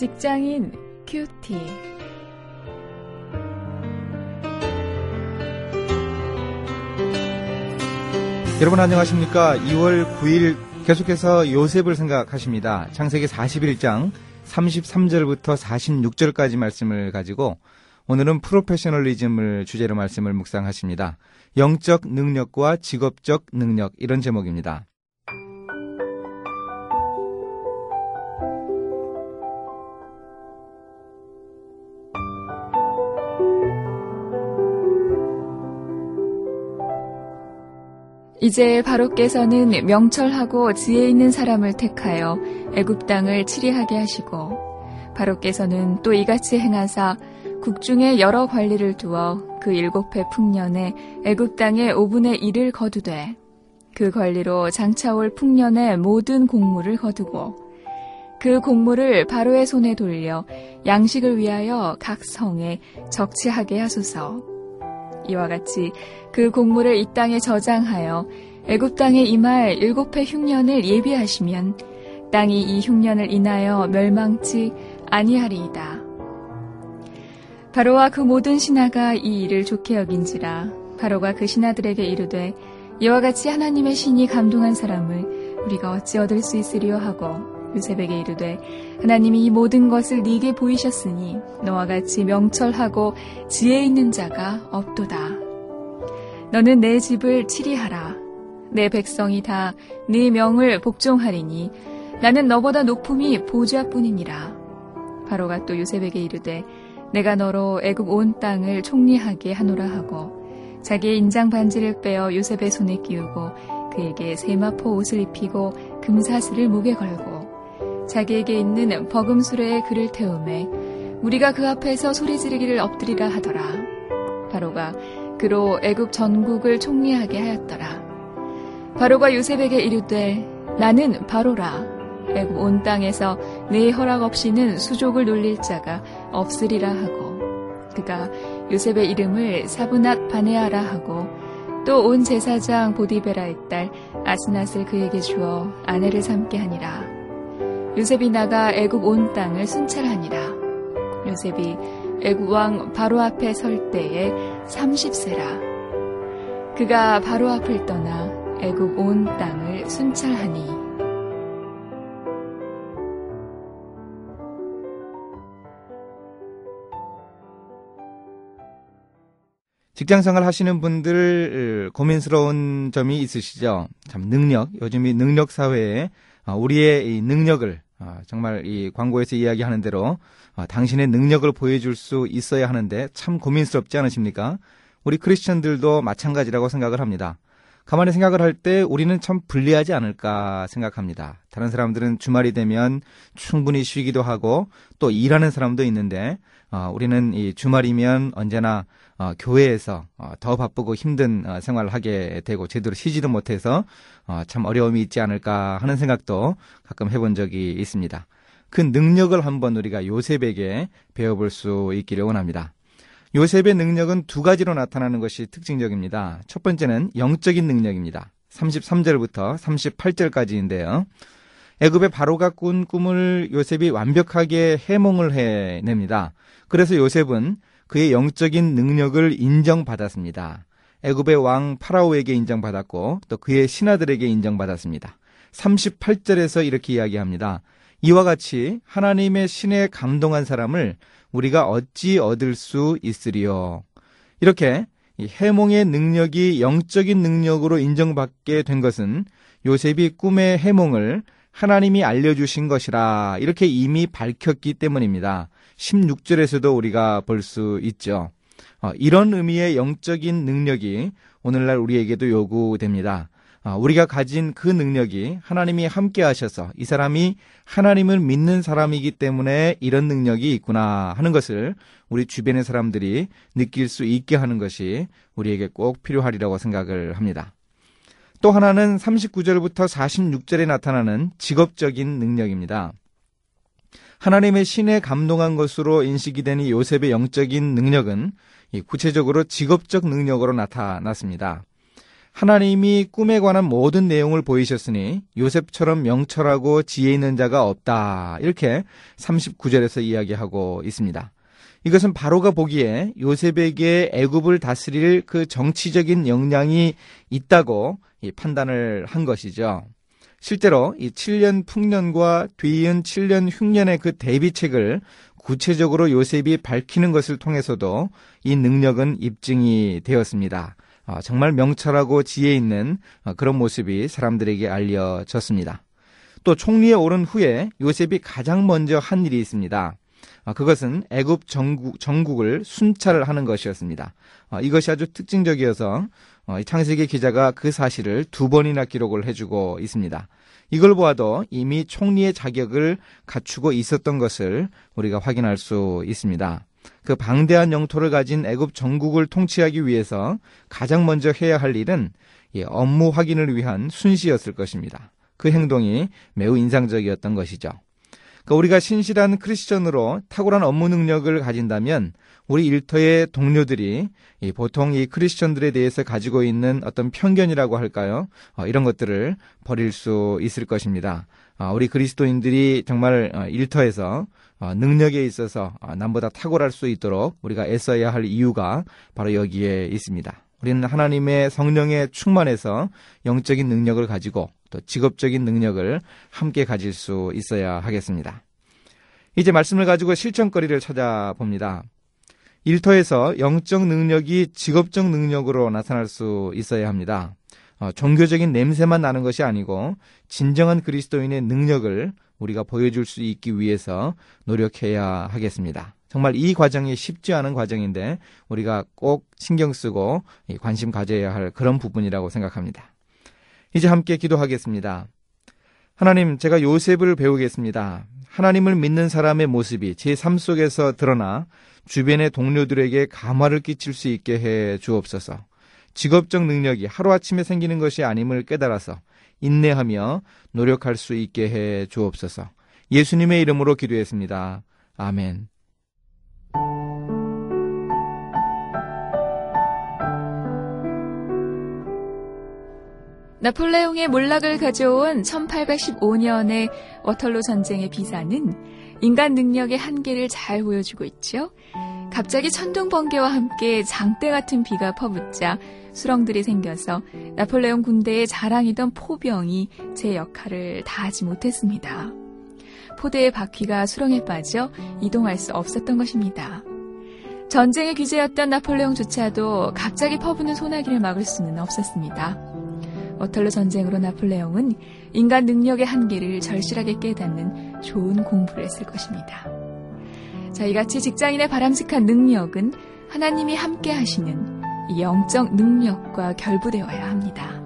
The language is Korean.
직장인 큐티. 여러분 안녕하십니까? 2월 9일 계속해서 요셉을 생각하십니다. 창세기 41장 33절부터 46절까지 말씀을 가지고 오늘은 프로페셔널리즘을 주제로 말씀을 묵상하십니다. 영적 능력과 직업적 능력 이런 제목입니다. 이제 바로께서는 명철하고 지혜 있는 사람을 택하여 애굽 땅을 치리하게 하시고 바로께서는 또 이같이 행하사 국중에 여러 관리를 두어 그 일곱 해 풍년에 애굽 땅의 5분의 1을 거두되 그 관리로 장차올 풍년의 모든 곡물을 거두고 그 곡물을 바로의 손에 돌려 양식을 위하여 각 성에 적치하게 하소서. 이와 같이 그 곡물을 이 땅에 저장하여 애굽 땅에 임할 일곱 해 흉년을 예비하시면 땅이 이 흉년을 인하여 멸망치 아니하리이다. 바로와 그 모든 신하가 이 일을 좋게 여긴지라 바로가 그 신하들에게 이르되 이와 같이 하나님의 신이 감동한 사람을 우리가 어찌 얻을 수 있으리요 하고 요셉에게 이르되 하나님이 이 모든 것을 네게 보이셨으니 너와 같이 명철하고 지혜 있는 자가 없도다. 너는 내 집을 치리하라. 내 백성이 다 네 명을 복종하리니 나는 너보다 높음이 보좌뿐이니라. 바로가 또 요셉에게 이르되 내가 너로 애굽 온 땅을 총리하게 하노라 하고 자기의 인장 반지를 빼어 요셉의 손에 끼우고 그에게 세마포 옷을 입히고 금사슬을 목에 걸고 자기에게 있는 버금수레에 그를 태우매 우리가 그 앞에서 소리 지르기를 엎드리라 하더라. 바로가 그로 애굽 전국을 총리하게 하였더라. 바로가 요셉에게 이르되 나는 바로라. 애굽 온 땅에서 내 허락 없이는 수족을 놀릴 자가 없으리라 하고 그가 요셉의 이름을 사브낫 바네아라 하고 또 온 제사장 보디베라의 딸 아스낫을 그에게 주어 아내를 삼게 하니라. 요셉이 나가 애굽 온 땅을 순찰하니라. 요셉이 애굽 왕 바로 앞에 설 때에 30세라. 그가 바로 앞을 떠나 애굽 온 땅을 순찰하니 직장 생활 하시는 분들 고민스러운 점이 있으시죠? 참 능력, 요즘 이 능력 사회에 우리의 이 능력을 정말 이 광고에서 이야기하는 대로 당신의 능력을 보여줄 수 있어야 하는데 참 고민스럽지 않으십니까? 우리 크리스천들도 마찬가지라고 생각을 합니다. 가만히 생각을 할 때 우리는 참 불리하지 않을까 생각합니다. 다른 사람들은 주말이 되면 충분히 쉬기도 하고 또 일하는 사람도 있는데 어, 우리는 이 주말이면 언제나 어, 교회에서 어, 더 바쁘고 힘든 어, 생활을 하게 되고 제대로 쉬지도 못해서 어, 참 어려움이 있지 않을까 하는 생각도 가끔 해본 적이 있습니다. 그 능력을 한번 우리가 요셉에게 배워볼 수 있기를 원합니다. 요셉의 능력은 두 가지로 나타나는 것이 특징적입니다. 첫 번째는 영적인 능력입니다. 33절부터 38절까지인데요. 애굽의 바로가 꾼 꿈을 요셉이 완벽하게 해몽을 해냅니다. 그래서 요셉은 그의 영적인 능력을 인정받았습니다. 애굽의 왕 파라오에게 인정받았고 또 그의 신하들에게 인정받았습니다. 38절에서 이렇게 이야기합니다. 이와 같이 하나님의 신에 감동한 사람을 우리가 어찌 얻을 수 있으리요. 이렇게 해몽의 능력이 영적인 능력으로 인정받게 된 것은 요셉이 꿈의 해몽을 하나님이 알려주신 것이라 이렇게 이미 밝혔기 때문입니다. 16절에서도 우리가 볼 수 있죠. 어, 이런 의미의 영적인 능력이 오늘날 우리에게도 요구됩니다. 어, 우리가 가진 그 능력이 하나님이 함께 하셔서 이 사람이 하나님을 믿는 사람이기 때문에 이런 능력이 있구나 하는 것을 우리 주변의 사람들이 느낄 수 있게 하는 것이 우리에게 꼭 필요하리라고 생각을 합니다. 또 하나는 39절부터 46절에 나타나는 직업적인 능력입니다. 하나님의 신에 감동한 것으로 인식이 되는 요셉의 영적인 능력은 구체적으로 직업적 능력으로 나타났습니다. 하나님이 꿈에 관한 모든 내용을 보이셨으니 요셉처럼 명철하고 지혜 있는 자가 없다. 이렇게 39절에서 이야기하고 있습니다. 이것은 바로가 보기에 요셉에게 애굽을 다스릴 그 정치적인 역량이 있다고 판단을 한 것이죠. 실제로 이 7년 풍년과 뒤이은 7년 흉년의 그 대비책을 구체적으로 요셉이 밝히는 것을 통해서도 이 능력은 입증이 되었습니다. 아, 정말 명철하고 지혜 있는 아, 그런 모습이 사람들에게 알려졌습니다. 또 총리에 오른 후에 요셉이 가장 먼저 한 일이 있습니다. 아, 그것은 애굽 정국, 정국을 순찰을 하는 것이었습니다. 이것이 아주 특징적이어서 어, 창세기 기자가 그 사실을 두 번이나 기록을 해주고 있습니다. 이걸 보아도 이미 총리의 자격을 갖추고 있었던 것을 우리가 확인할 수 있습니다. 그 방대한 영토를 가진 애굽 전국을 통치하기 위해서 가장 먼저 해야 할 일은 업무 확인을 위한 순시였을 것입니다. 그 행동이 매우 인상적이었던 것이죠. 그러니까 우리가 신실한 크리스천으로 탁월한 업무 능력을 가진다면 우리 일터의 동료들이 보통 이 크리스천들에 대해서 가지고 있는 어떤 편견이라고 할까요? 어, 이런 것들을 버릴 수 있을 것입니다. 어, 우리 그리스도인들이 정말 어, 일터에서 능력에 있어서 남보다 탁월할 수 있도록 우리가 애써야 할 이유가 바로 여기에 있습니다. 우리는 하나님의 성령에 충만해서 영적인 능력을 가지고 또 직업적인 능력을 함께 가질 수 있어야 하겠습니다. 이제 말씀을 가지고 실천거리를 찾아봅니다. 일터에서 영적 능력이 직업적 능력으로 나타날 수 있어야 합니다. 어, 종교적인 냄새만 나는 것이 아니고 진정한 그리스도인의 능력을 우리가 보여줄 수 있기 위해서 노력해야 하겠습니다. 정말 이 과정이 쉽지 않은 과정인데 우리가 꼭 신경 쓰고 관심 가져야 할 그런 부분이라고 생각합니다. 이제 함께 기도하겠습니다. 하나님, 제가 요셉을 배우겠습니다. 하나님을 믿는 사람의 모습이 제 삶 속에서 드러나 주변의 동료들에게 감화를 끼칠 수 있게 해 주옵소서. 직업적 능력이 하루아침에 생기는 것이 아님을 깨달아서 인내하며 노력할 수 있게 해 주옵소서. 예수님의 이름으로 기도했습니다. 아멘. 나폴레옹의 몰락을 가져온 1815년의 워털로 전쟁의 비사는 인간 능력의 한계를 잘 보여주고 있죠. 갑자기 천둥 번개와 함께 장대 같은 비가 퍼붓자 수렁들이 생겨서 나폴레옹 군대의 자랑이던 포병이 제 역할을 다하지 못했습니다. 포대의 바퀴가 수렁에 빠져 이동할 수 없었던 것입니다. 전쟁의 규제였던 나폴레옹조차도 갑자기 퍼부는 소나기를 막을 수는 없었습니다. 워털로 전쟁으로 나폴레옹은 인간 능력의 한계를 절실하게 깨닫는 좋은 공부를 했을 것입니다. 자, 이같이 직장인의 바람직한 능력은 하나님이 함께 하시는 영적 능력과 결부되어야 합니다.